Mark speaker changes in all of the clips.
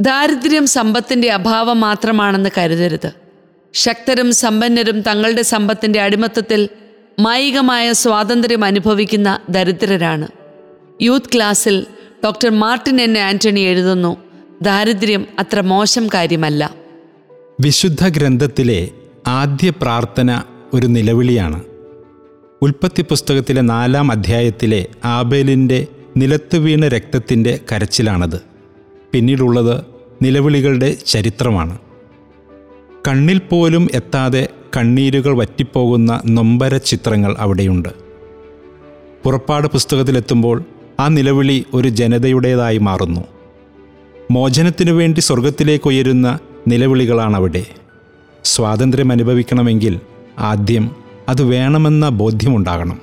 Speaker 1: ദാരിദ്ര്യം സമ്പത്തിന്റെ അഭാവം മാത്രമാണെന്ന് കരുതരുത്. ശക്തരും സമ്പന്നരും തങ്ങളുടെ സമ്പത്തിന്റെ അടിമത്തത്തിൽ മായികമായ സ്വാതന്ത്ര്യം അനുഭവിക്കുന്ന ദരിദ്രരാണ്. യൂത്ത് ക്ലാസ്സിൽ ഡോക്ടർ മാർട്ടിൻ എൻ ആന്റണി എഴുതുന്നു ദാരിദ്ര്യം അത്ര മോശം കാര്യമല്ല.
Speaker 2: വിശുദ്ധ ഗ്രന്ഥത്തിലെ ആദ്യ പ്രാർത്ഥന ഒരു നിലവിളിയാണ്. ഉൽപ്പത്തി പുസ്തകത്തിലെ നാലാം അധ്യായത്തിലെ ആബേലിന്റെ നിലത്തു വീണ രക്തത്തിന്റെ കരച്ചിലാണത്. പിന്നീടുള്ളത് നിലവിളികളുടെ ചരിത്രമാണ്. കണ്ണിൽ പോലും എത്താതെ കണ്ണീരുകൾ വറ്റിപ്പോകുന്ന നൊമ്പര ചിത്രങ്ങൾ അവിടെയുണ്ട്. പുറപ്പാട് പുസ്തകത്തിലെത്തുമ്പോൾ ആ നിലവിളി ഒരു ജനതയുടേതായി മാറുന്നു. മോചനത്തിനു വേണ്ടി സ്വർഗത്തിലേക്ക് ഉയരുന്ന നിലവിളികളാണവിടെ. സ്വാതന്ത്ര്യം അനുഭവിക്കണമെങ്കിൽ ആദ്യം അത് വേണമെന്ന ബോധ്യമുണ്ടാകണം.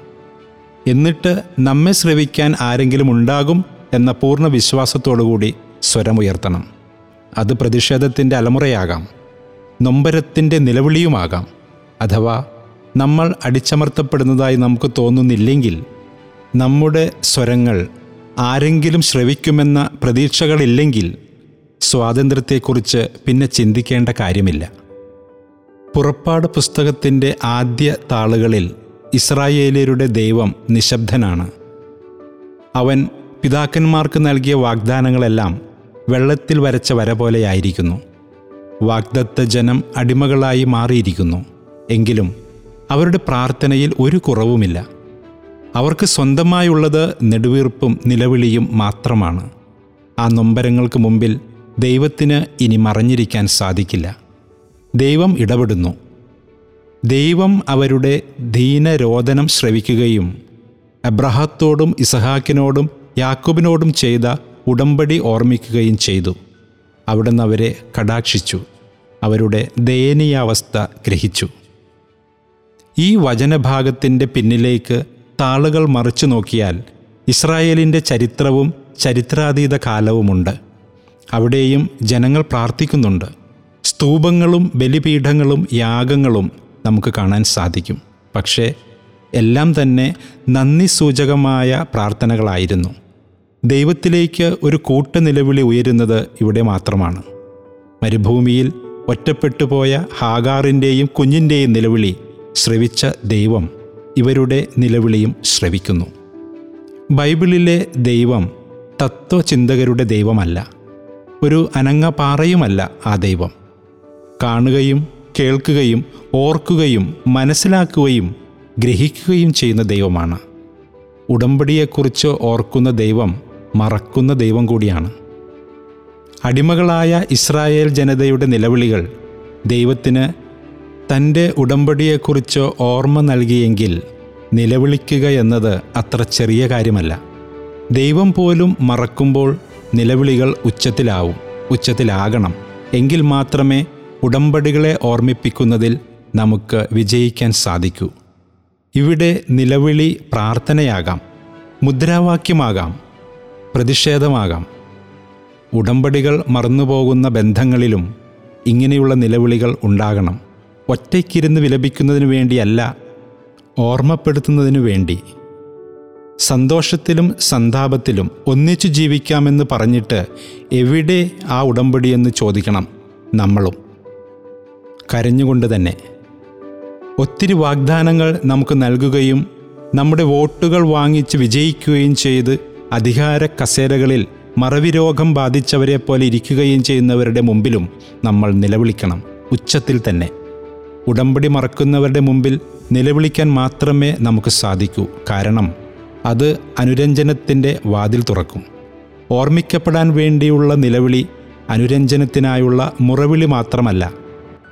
Speaker 2: എന്നിട്ട് നമ്മെ ശ്രവിക്കാൻ ആരെങ്കിലും ഉണ്ടാകും എന്ന പൂർണ വിശ്വാസത്തോടുകൂടി സ്വരമുയർത്തണം അത് പ്രതിഷേധത്തിന്റെ അലമുറയാകാം. നൊമ്പരത്തിന്റെ നിലവിളിയുമാകാം. അഥവാ നമ്മൾ അടിച്ചമർത്തപ്പെടുന്നതായി നമുക്ക് തോന്നുന്നില്ലെങ്കിൽ നമ്മുടെ സ്വരങ്ങൾ ആരെങ്കിലും ശ്രവിക്കുമെന്ന പ്രതീക്ഷകളില്ലെങ്കിൽ സ്വാതന്ത്ര്യത്തെക്കുറിച്ച് പിന്നെ ചിന്തിക്കേണ്ട കാര്യമില്ല. പുറപ്പാട് പുസ്തകത്തിന്റെ ആദ്യ താളുകളിൽ ഇസ്രായേലിയരുടെ ദൈവം നിശബ്ദനാണ്. അവൻ പിതാക്കന്മാർക്ക് നൽകിയ വാഗ്ദാനങ്ങളെല്ലാം വെള്ളത്തിൽ വരച്ച വര പോലെയായിരിക്കുന്നു. വാഗ്ദത്ത ജനം അടിമകളായി മാറിയിരിക്കുന്നു. എങ്കിലും അവരുടെ പ്രാർത്ഥനയിൽ ഒരു കുറവുമില്ല. അവർക്ക് സ്വന്തമായുള്ളത് നെടുവീർപ്പും നിലവിളിയും മാത്രമാണ്. ആ നൊമ്പരങ്ങൾക്ക് മുമ്പിൽ ദൈവത്തിന് ഇനി മറഞ്ഞിരിക്കാൻ സാധിക്കില്ല. ദൈവം ഇടപെടുന്നു. ദൈവം അവരുടെ ദീനരോധനം ശ്രവിക്കുകയും അബ്രഹത്തോടും ഇസഹാക്കിനോടും യാക്കോബിനോടും ചെയ്ത ഉടമ്പടി ഓർമ്മിക്കുകയും ചെയ്തു. അവിടുന്ന് അവരെ കടാക്ഷിച്ചു. അവരുടെ ദയനീയാവസ്ഥ ഗ്രഹിച്ചു. ഈ വചനഭാഗത്തിന്റെ പിന്നിലേക്ക് താളുകൾ മറിച്ചു നോക്കിയാൽ ഇസ്രായേലിന്റെ ചരിത്രവും ചരിത്രാതീത കാലവുമുണ്ട്. അവിടെയും ജനങ്ങൾ പ്രാർത്ഥിക്കുന്നുണ്ട്. സ്തൂപങ്ങളും ബലിപീഠങ്ങളും യാഗങ്ങളും നമുക്ക് കാണാൻ സാധിക്കും. പക്ഷേ എല്ലാം തന്നെ നന്ദി സൂചകമായ പ്രാർത്ഥനകളായിരുന്നു. ദൈവത്തിലേക്ക് ഒരു കൂട്ട നിലവിളി ഉയരുന്നത് ഇവിടെ മാത്രമാണ്. മരുഭൂമിയിൽ ഒറ്റപ്പെട്ടുപോയ ഹാഗാറിന്റെയും കുഞ്ഞിന്റെയും നിലവിളി ശ്രവിച്ച ദൈവം ഇവരുടെ നിലവിളിയും ശ്രവിക്കുന്നു. ബൈബിളിലെ ദൈവം തത്വചിന്തകരുടെ ദൈവമല്ല. ഒരു അനങ്ങപാറയുമല്ല ആ ദൈവം. കാണുകയും കേൾക്കുകയും ഓർക്കുകയും മനസ്സിലാക്കുകയും ഗ്രഹിക്കുകയും ചെയ്യുന്ന ദൈവമാണ്. ഉടമ്പടിയെക്കുറിച്ച് ഓർക്കുന്ന ദൈവം മറക്കുന്ന ദൈവം കൂടിയാണ്. അടിമകളായ ഇസ്രായേൽ ജനതയുടെ നിലവിളികൾ ദൈവത്തിന് തന്റെ ഉടമ്പടിയെക്കുറിച്ച് ഓർമ്മ നൽകിയെങ്കിൽ നിലവിളിക്കുക എന്നത് അത്ര ചെറിയ കാര്യമല്ല. ദൈവം പോലും മറക്കുമ്പോൾ നിലവിളികൾ ഉച്ചത്തിലാവും ഉച്ചത്തിലാകണം. എങ്കിൽ മാത്രമേ ഉടമ്പടികളെ ഓർമ്മിപ്പിക്കുന്നതിൽ നമുക്ക് വിജയിക്കാൻ സാധിക്കൂ. ഇവിടെ നിലവിളി പ്രാർത്ഥനയാകാം മുദ്രാവാക്യമാകാം പ്രതിഷേധമാകാം. ഉടമ്പടികൾ മറന്നുപോകുന്ന ബന്ധങ്ങളിലും ഇങ്ങനെയുള്ള നിലവിളികൾ ഉണ്ടാകണം. ഒറ്റയ്ക്കിരുന്ന് വിലപിക്കുന്നതിനു വേണ്ടിയല്ല ഓർമ്മപ്പെടുത്തുന്നതിനു വേണ്ടി. സന്തോഷത്തിലും സന്താപത്തിലും ഒന്നിച്ചു ജീവിക്കാമെന്ന് പറഞ്ഞിട്ട് എവിടെ ആ ഉടമ്പടിയെന്ന് ചോദിക്കണം നമ്മളും. കരഞ്ഞുകൊണ്ട് തന്നെ. ഒത്തിരി വാഗ്ദാനങ്ങൾ നമുക്ക് നൽകുകയും നമ്മുടെ വോട്ടുകൾ വാങ്ങിച്ച് വിജയിക്കുകയും ചെയ്ത് അധികാര കസേരകളിൽ മറവി രോഗം ബാധിച്ചവരെ പോലെ ഇരിക്കുകയും ചെയ്യുന്നവരുടെ മുമ്പിലും നമ്മൾ നിലവിളിക്കണം. ഉച്ചത്തിൽ തന്നെ. ഉടമ്പടി മറക്കുന്നവരുടെ മുമ്പിൽ നിലവിളിക്കാൻ മാത്രമേ നമുക്ക് സാധിക്കൂ. കാരണം അത് അനുരഞ്ജനത്തിന്റെ വാതിൽ തുറക്കും. ഓർമ്മിക്കപ്പെടാൻ വേണ്ടിയുള്ള നിലവിളി അനുരഞ്ജനത്തിനായുള്ള മുറവിളി മാത്രമല്ല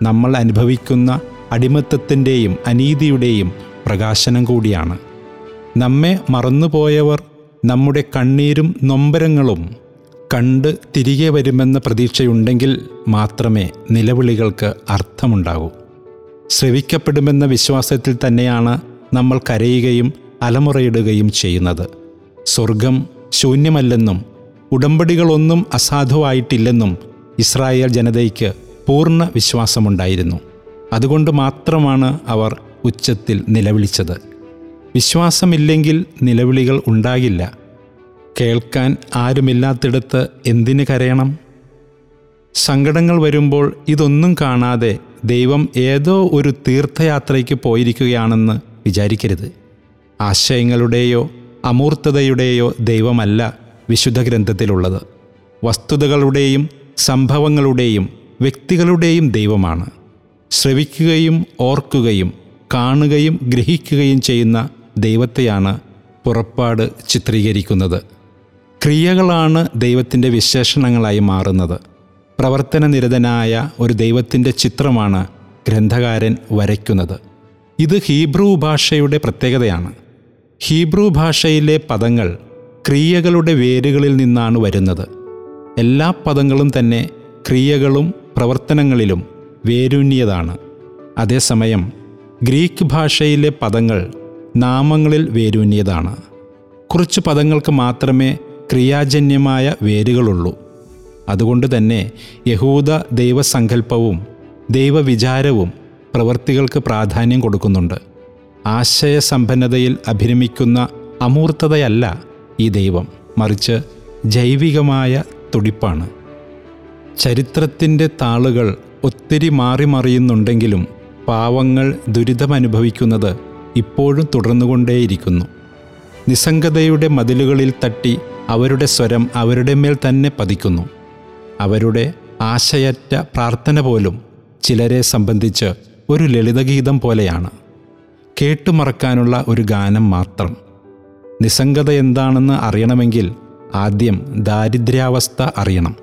Speaker 2: നമ്മൾ അനുഭവിക്കുന്ന അടിമത്തത്തിന്റെയും അനീതിയുടെയും പ്രകാശനം കൂടിയാണ്. നമ്മെ മറന്നുപോയവർ നമ്മുടെ കണ്ണീരും നൊമ്പരങ്ങളും കണ്ട് തിരികെ വരുമെന്ന പ്രതീക്ഷയുണ്ടെങ്കിൽ മാത്രമേ നിലവിളികൾക്ക് അർത്ഥമുണ്ടാകൂ. ശ്രവിക്കപ്പെടുമെന്ന വിശ്വാസത്തിൽ തന്നെയാണ് നമ്മൾ കരയുകയും അലമുറയിടുകയും ചെയ്യുന്നത്. സ്വർഗം ശൂന്യമല്ലെന്നും ഉടമ്പടികളൊന്നും അസാധുവായിട്ടില്ലെന്നും ഇസ്രായേൽ ജനതയ്ക്ക് പൂർണ വിശ്വാസമുണ്ടായിരുന്നു. അതുകൊണ്ട് മാത്രമാണ് അവർ ഉച്ചത്തിൽ നിലവിളിച്ചത്. വിശ്വാസമില്ലെങ്കിൽ നിലവിളികൾ ഉണ്ടാകില്ല. കേൾക്കാൻ ആരുമില്ലാത്തിടത്ത് എന്തിന് കരയണം? സങ്കടങ്ങൾ വരുമ്പോൾ ഇതൊന്നും കാണാതെ ദൈവം ഏതോ ഒരു തീർത്ഥയാത്രയ്ക്ക് പോയിരിക്കുകയാണെന്ന് വിചാരിക്കരുത്. ആശയങ്ങളുടെയോ അമൂർത്തതയുടെയോ ദൈവമല്ല വിശുദ്ധ ഗ്രന്ഥത്തിലുള്ളത് വസ്തുതകളുടെയും സംഭവങ്ങളുടെയും വ്യക്തികളുടെയും ദൈവമാണ്. ശ്രവിക്കുകയും ഓർക്കുകയും കാണുകയും ഗ്രഹിക്കുകയും ചെയ്യുന്ന ദൈവത്തെയാണ് പുറപ്പാട് ചിത്രീകരിക്കുന്നത്. ക്രിയകളാണ് ദൈവത്തിന്റെ വിശേഷണങ്ങളായി മാറുന്നത്. പ്രവർത്തന നിരതനായ ഒരു ദൈവത്തിന്റെ ചിത്രമാണ് ഗ്രന്ഥകാരൻ വരയ്ക്കുന്നത്. ഇത് ഹീബ്രു ഭാഷയുടെ പ്രത്യേകതയാണ്. ഹീബ്രു ഭാഷയിലെ പദങ്ങൾ ക്രിയകളുടെ വേരുകളിൽ നിന്നാണ് വരുന്നത്. എല്ലാ പദങ്ങളും തന്നെ ക്രിയകളും പ്രവർത്തനങ്ങളിലും വേരൂന്നിയതാണ്. അതേസമയം ഗ്രീക്ക് ഭാഷയിലെ പദങ്ങൾ നാമങ്ങളിൽ വേരൂന്നിയതാണ്. കുറച്ച് പദങ്ങൾക്ക് മാത്രമേ ക്രിയാജന്യമായ വേരുകളുള്ളൂ. അതുകൊണ്ട് തന്നെ യഹൂദ ദൈവസങ്കല്പവും ദൈവവിചാരവും പ്രവൃത്തികൾക്ക് പ്രാധാന്യം കൊടുക്കുന്നുണ്ട്. ആശയസമ്പന്നതയിൽ അഭിരമിക്കുന്ന അമൂർത്തതയല്ല ഈ ദൈവം. മറിച്ച് ജൈവികമായ തുടിപ്പാണ്. ചരിത്രത്തിന്റെ താളുകൾ ഒത്തിരി മാറി മറിയുന്നുണ്ടെങ്കിലും പാവങ്ങൾ ദുരിതമനുഭവിക്കുന്നത് ഇപ്പോഴും തുടർന്നുകൊണ്ടേയിരിക്കുന്നു. നിസ്സംഗതയുടെ മതിലുകളിൽ തട്ടി അവരുടെ സ്വരം അവരുടെ മേൽ തന്നെ പതിക്കുന്നു. അവരുടെ ആശയറ്റ പ്രാർത്ഥന പോലും ചിലരെ സംബന്ധിച്ച് ഒരു ലളിതഗീതം പോലെയാണ്. കേട്ടുമറക്കാനുള്ള ഒരു ഗാനം മാത്രം. നിസ്സംഗത എന്താണെന്ന് അറിയണമെങ്കിൽ ആദ്യം ദാരിദ്ര്യാവസ്ഥ അറിയണം.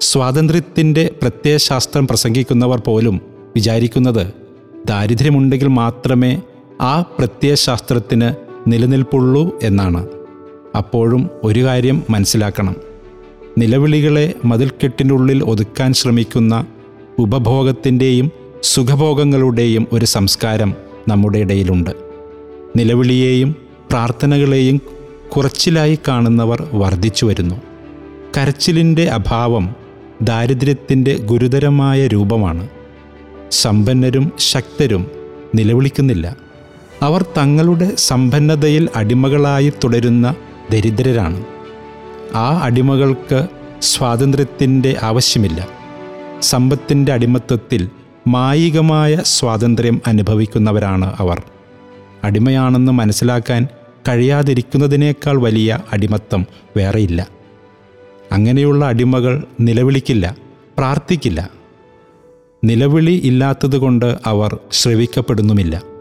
Speaker 2: സ്വാതന്ത്ര്യത്തിന്റെ പ്രത്യയശാസ്ത്രം പ്രസംഗിക്കുന്നവർ പോലും വിചാരിക്കുന്നത് ദാരിദ്ര്യമുണ്ടെങ്കിൽ മാത്രമേ ആ പ്രത്യയശാസ്ത്രത്തിന് നിലനിൽപ്പുള്ളൂ എന്നാണ്. അപ്പോഴും ഒരു കാര്യം മനസ്സിലാക്കണം. നിലവിളികളെ മതിൽക്കെട്ടിനുള്ളിൽ ഒതുക്കാൻ ശ്രമിക്കുന്ന ഉപഭോഗത്തിന്റെയും സുഖഭോഗങ്ങളുടെയും ഒരു സംസ്കാരം നമ്മുടെ ഇടയിലുണ്ട്. നിലവിളിയെയും പ്രാർത്ഥനകളെയും കുറച്ചിലായി കാണുന്നവർ വർദ്ധിച്ചു വരുന്നു. കരച്ചിലിന്റെ അഭാവം ദാരിദ്ര്യത്തിന്റെ ഗുരുതരമായ രൂപമാണ്. സമ്പന്നരും ശക്തരും നിലവിളിക്കുന്നില്ല. അവർ തങ്ങളുടെ സമ്പന്നതയിൽ അടിമകളായി തുടരുന്ന ദരിദ്രരാണ്. ആ അടിമകൾക്ക് സ്വാതന്ത്ര്യത്തിന്റെ ആവശ്യമില്ല. സമ്പത്തിന്റെ അടിമത്വത്തിൽ മായികമായ സ്വാതന്ത്ര്യം അനുഭവിക്കുന്നവരാണ് അവർ. അടിമയാണെന്ന് മനസ്സിലാക്കാൻ കഴിയാതിരിക്കുന്നതിനേക്കാൾ വലിയ അടിമത്തം വേറെയില്ല. അങ്ങനെയുള്ള അടിമകൾ നിലവിളിക്കില്ല പ്രാർത്ഥിക്കില്ല. നിലവിളി ഇല്ലാത്തതുകൊണ്ട് അവർ ശ്രവിക്കപ്പെടുന്നുമില്ല.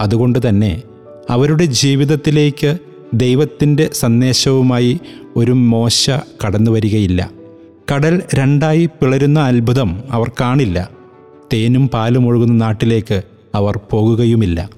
Speaker 2: അതുകൊണ്ട് തന്നെ അവരുടെ ജീവിതത്തിലേക്ക് ദൈവത്തിന്റെ സന്ദേശവുമായി ഒരു മോശ കടന്നു വരികയില്ല. കടൽ രണ്ടായി പിളരുന്ന അത്ഭുതം അവർ കാണില്ല. തേനും പാലും ഒഴുകുന്ന നാട്ടിലേക്ക് അവർ പോകുകയുമില്ല.